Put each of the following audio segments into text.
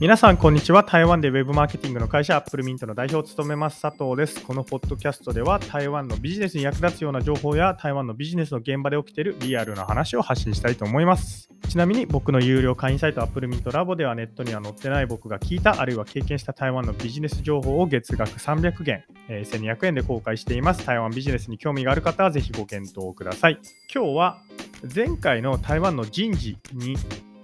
皆さん、こんにちは。台湾でウェブマーケティングの会社、アップルミントの代表を務めます佐藤です。このポッドキャストでは、台湾のビジネスに役立つような情報や、台湾のビジネスの現場で起きているリアルな話を発信したいと思います。ちなみに、僕の有料会員サイト、アップルミントラボでは、ネットには載ってない僕が聞いた、あるいは経験した台湾のビジネス情報を月額300元、えー、1200円で公開しています。台湾ビジネスに興味がある方は、ぜひご検討ください。今日は、前回の台湾の人事に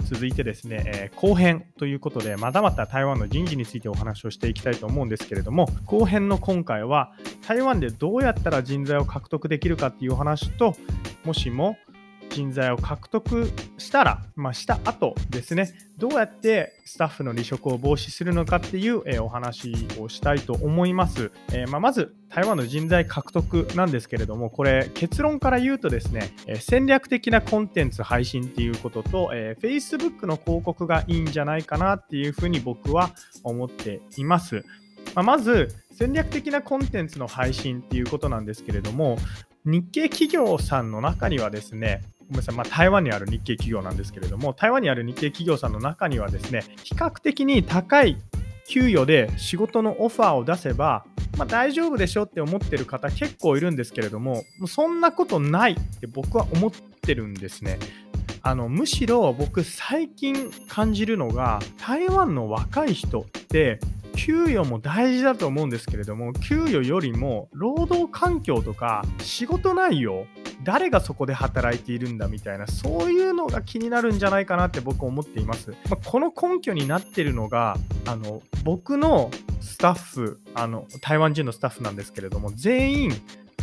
続いてですね、えー、後編ということで、まだまだ台湾の人事についてお話をしていきたいと思うんですけれども、後編の今回は、台湾でどうやったら人材を獲得できるかっていうお話と、もしも人材を獲得したら、まあ、した後ですね、どうやってスタッフの離職を防止するのかっていう、えー、お話をしたいと思います。えー、まあ、まず、台湾の人材獲得なんですけれども、これ、結論から言うとですね、えー、戦略的なコンテンツ配信っていうことと、え Facebook の広告がいいんじゃないかなっていうふうに僕は思っています。まあ、まず、戦略的なコンテンツの配信っていうことなんですけれども、日系企業さんの中にはですね、ごめんなさい、まあ、台湾にある日系企業なんですけれども、台湾にある日系企業さんの中にはですね、比較的に高い給与で仕事のオファーを出せば、まあ、大丈夫でしょって思ってる方結構いるんですけれども、そんなことないって僕は思ってるんですね。あのむしろ僕最近感じるのが台湾の若い人って給与も大事だと思うんですけれども給与よりも労働環境とか仕事内容誰がそこで働いているんだみたいなそういうのが気になるんじゃないかなって僕思っています、まあ、この根拠になってるのがあの僕のスタッフあの台湾人のスタッフなんですけれども全員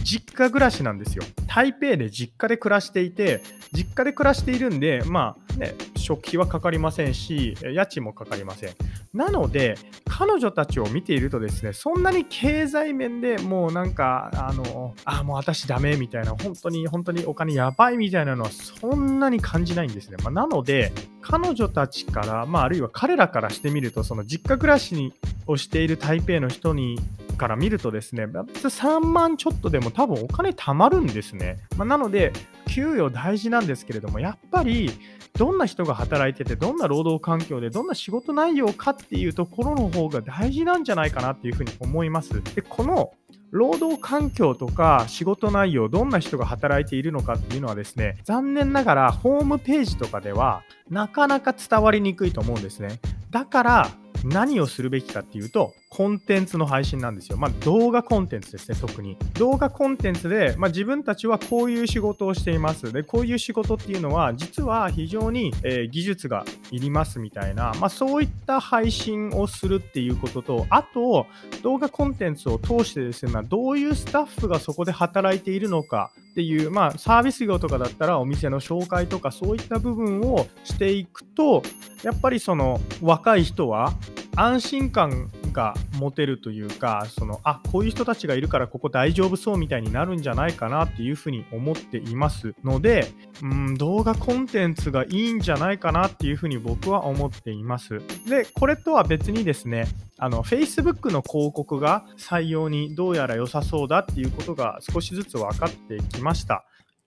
実家暮らしなんですよ。台北で実家で暮らしていて、実家で暮らしているんで、まあね、食費はかかりませんし、家賃もかかりません。なので、彼女たちを見ているとですね、そんなに経済面でもうなんか、あの、あ、もう私ダメみたいな、本当に本当にお金やばいみたいなのはそんなに感じないんですね。まあ、なので、彼女たちから、まあ、あるいは彼らからしてみると、その実家暮らしにをしている台北の人にから見るとですね、3万ちょっとでも多分お金貯まるんですね。まあ、なので、給与大事なんですけれども、やっぱりどんな人が働いてて、どんな労働環境で、どんな仕事内容かっていうところの方が大事なんじゃないかなっていうふうに思います。で、この労働環境とか仕事内容、どんな人が働いているのかっていうのはですね、残念ながらホームページとかではなかなか伝わりにくいと思うんですね。だから、何をするべきかっていうと、コンテンツの配信なんですよ。まあ、動画コンテンツですね、特に。動画コンテンツで、まあ、自分たちはこういう仕事をしています。で、こういう仕事っていうのは、実は非常に、えー、技術がいりますみたいな、まあ、そういった配信をするっていうことと、あと、動画コンテンツを通してですね、まあ、どういうスタッフがそこで働いているのかっていう、まあ、サービス業とかだったらお店の紹介とかそういった部分をしていくと、やっぱりその若い人は安心感が持てるというかそのあこういう人たちがいるからここ大丈夫そうみたいになるんじゃないかなっていうふうに思っています。のでうん動画コンテンツがいいんじゃないかなっていうふうに僕は思っています。でこれとは別にですねあの Facebook の広告が採用にどうやら良さそうだっていうことが少しずつ分かってきました。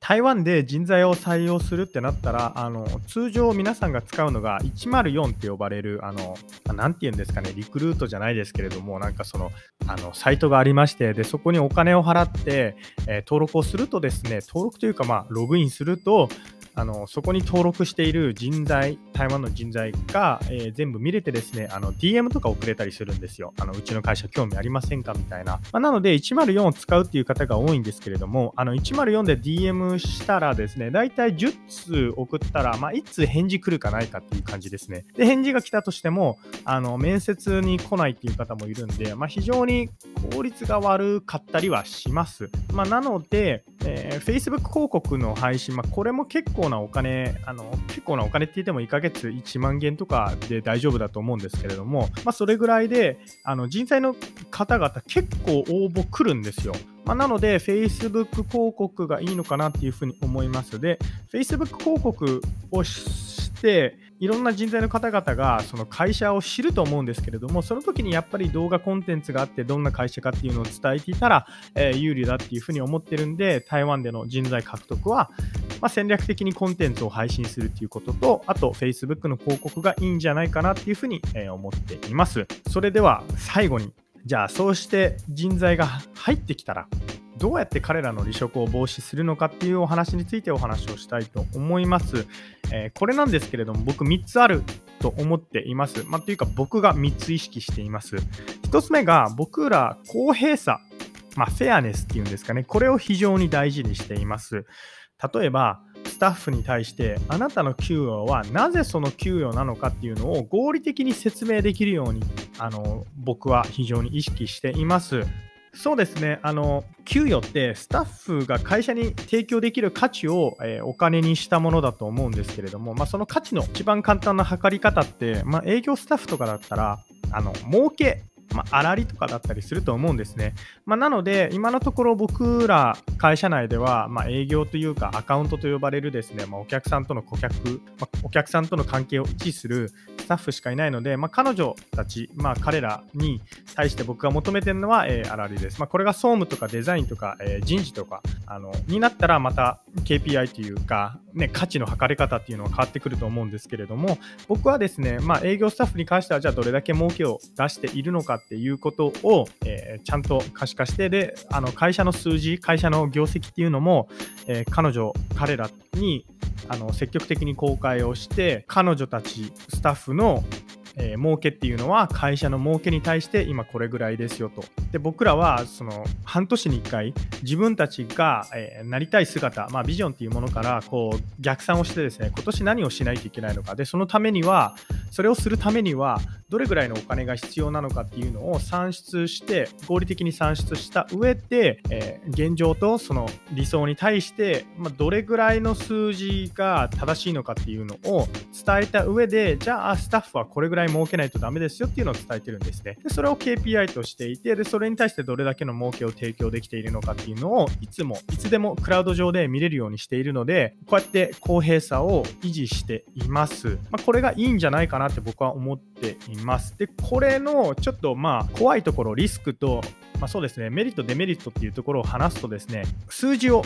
台湾で人材を採用するってなったら、あの通常皆さんが使うのが104って呼ばれる、あの、なて言うんですかね、リクルートじゃないですけれども、なんかその、あの、サイトがありまして、で、そこにお金を払って、えー、登録をするとですね、登録というか、まあ、ログインすると、あのそこに登録している人材、台湾の人材が、えー、全部見れてですね、あの DM とか送れたりするんですよ。あのうちの会社興味ありませんか？みたいな。まあ、なので、104を使うっていう方が多いんですけれども、あの104で DM したらですね、だいたい10通送ったら、まあ、1通返事来るかないかっていう感じですね。で、返事が来たとしても、あの面接に来ないっていう方もいるんで、まあ、非常に効率が悪かったりはします。まあ、なので、えー、Facebook 広告の配信、まあ、これも結構構なお金、あの結構なお金って言っても1ヶ月1万元とかで大丈夫だと思うんですけれども、まあ、それぐらいであの人材の方々結構応募来るんですよ。まあ、なので、Facebook 広告がいいのかなっていうふうに思います。で、Facebook 広告をしっていろんな人材の方々がその会社を知ると思うんですけれどもその時にやっぱり動画コンテンツがあってどんな会社かっていうのを伝えていたら、えー、有利だっていうふうに思ってるんで台湾での人材獲得は、まあ、戦略的にコンテンツを配信するっていうこととあと Facebook の広告がいいんじゃないかなっていうふうに、えー、思っていますそれでは最後にじゃあそうして人材が入ってきたらどうやって彼らの離職を防止するのかっていうお話についてお話をしたいと思います。えー、これなんですけれども、僕3つあると思っています。まあ、というか僕が3つ意識しています。1つ目が僕ら公平さ、まあ、フェアネスっていうんですかね、これを非常に大事にしています。例えば、スタッフに対してあなたの給与はなぜその給与なのかっていうのを合理的に説明できるようにあの僕は非常に意識しています。そうですね。あの給与ってスタッフが会社に提供できる価値を、えー、お金にしたものだと思うんですけれども、まあ、その価値の一番簡単な測り方って、まあ、営業スタッフとかだったらあの儲けまあ、粗利とかだったりすると思うんですね。まあ、なので、今のところ僕ら会社内では、まあ、営業というかアカウントと呼ばれるですね、まあ、お客さんとの顧客、まあ、お客さんとの関係を維持するスタッフしかいないので、まあ、彼女たち、まあ、彼らに対して僕が求めてるのは、えー、粗利です。まあ、これが総務とかデザインとか、えー、人事とかあのになったらまた KPI というか、ね、価値の測り方っていうのは変わってくると思うんですけれども、僕はですね、まあ、営業スタッフに関しては、じゃあどれだけ儲けを出しているのかっていうことを、えー、ちゃんと可視化して、で、あの会社の数字、会社の業績っていうのも、えー、彼女、彼らにあの積極的に公開をして彼女たちスタッフのえー、儲けっていうのは会社の儲けに対して今これぐらいですよと。で僕らはその半年に1回自分たちが、えー、なりたい姿、まあ、ビジョンっていうものからこう逆算をしてですね今年何をしないといけないのかでそのためにはそれをするためにはどれぐらいのお金が必要なのかっていうのを算出して合理的に算出した上で、えー、現状とその理想に対して、まあ、どれぐらいの数字が正しいのかっていうのを伝えた上でじゃあスタッフはこれぐらい儲けないとダメですよっていうのを伝えてるんですね。でそれを KPI としていてで、それに対してどれだけの儲けを提供できているのかっていうのをいつも、いつでもクラウド上で見れるようにしているので、こうやって公平さを維持しています。まあ、これがいいんじゃないかかなって僕は思っています。で、これのちょっとまあ怖いところ、リスクと、まあ、そうですね、メリット、デメリットっていうところを話すとですね、数字を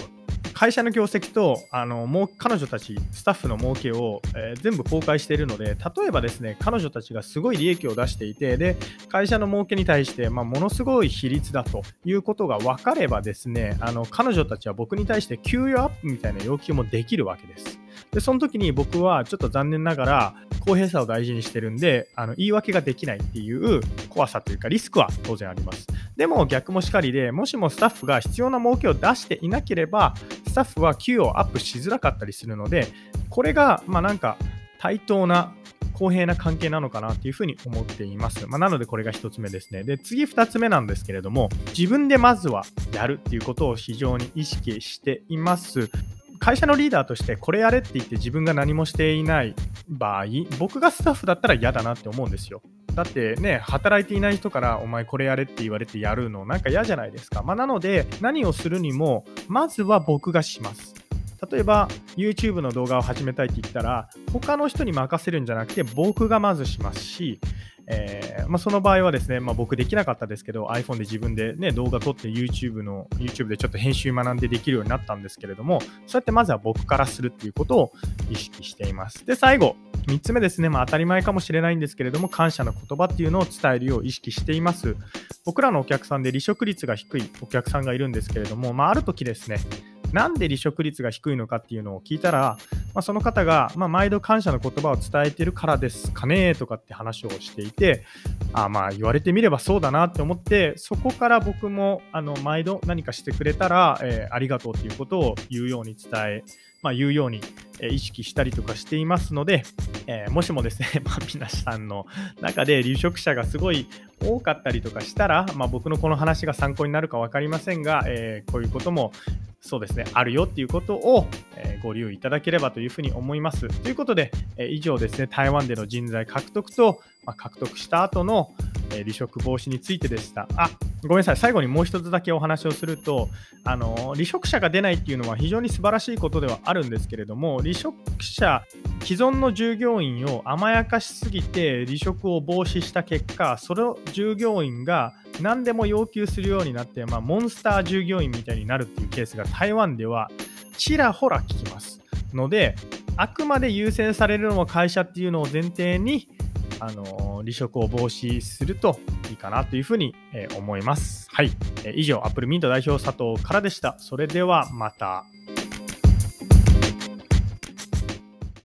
会社の業績とあのもう彼女たち、スタッフの儲けを、えー、全部公開しているので、例えばですね、彼女たちがすごい利益を出していて、で、会社の儲けに対して、まあ、ものすごい比率だということが分かればですね、あの彼女たちは僕に対して給与アップみたいな要求もできるわけです。で、その時に僕はちょっと残念ながら公平さを大事にしてるんで、あの言い訳ができないっていう怖さというかリスクは当然あります。でも逆もしかりで、もしもスタッフが必要な儲けを出していなければ、スタッフは給与をアップしづらかったりするので、これが、まあなんか、対等な公平な関係なのかなっていうふうに思っています。まあ、なのでこれが1つ目ですね。で、次2つ目なんですけれども、自分でまずはやるっていうことを非常に意識しています。会社のリーダーとしてこれやれって言って自分が何もしていない場合、僕がスタッフだったら嫌だなって思うんですよ。だってね、働いていない人からお前これやれって言われてやるのなんか嫌じゃないですか。まあ、なので何をするにも、まずは僕がします。例えば YouTube の動画を始めたいって言ったら他の人に任せるんじゃなくて僕がまずしますしえー、まあ、その場合はですね、まあ、僕できなかったですけど iPhone で自分で、ね、動画撮って YouTube の YouTube でちょっと編集学んでできるようになったんですけれどもそうやってまずは僕からするっていうことを意識しています。で最後3つ目ですね、まあ、当たり前かもしれないんですけれども感謝の言葉っていうのを伝えるよう意識しています。僕らのお客さんで離職率が低いお客さんがいるんですけれども、まあ、ある時ですねなんで離職率が低いのかっていうのを聞いたら、まあ、その方が、まあ、毎度感謝の言葉を伝えてるからですかねとかって話をしていて、あまあ言われてみればそうだなって思って、そこから僕もあの毎度何かしてくれたら、えー、ありがとうということを言うように伝え、まあ、言うように意識したりとかしていますので、えー、もしもですね、まあ、皆さんの中で離職者がすごい多かったりとかしたら、まあ、僕のこの話が参考になるか分かりませんが、えー、こういうこともそうですね、あるよっていうことを、え、ご留意いただければというふうに思います。ということで、え、以上ですね、台湾での人材獲得と、まあ、獲得した後の、え、離職防止についてでした。あ、ごめんなさい、最後にもう一つだけお話をすると、あの離職者が出ないっていうのは非常に素晴らしいことではあるんですけれども、離職者既存の従業員を甘やかしすぎて離職を防止した結果その従業員が何でも要求するようになって、まあ、モンスター従業員みたいになるっていうケースが台湾ではちらほら聞きますのであくまで優先されるのは会社っていうのを前提にあの離職を防止するといいかなというふうに、え思います。はい、え以上、アップルミント代表佐藤からでした。それではまた。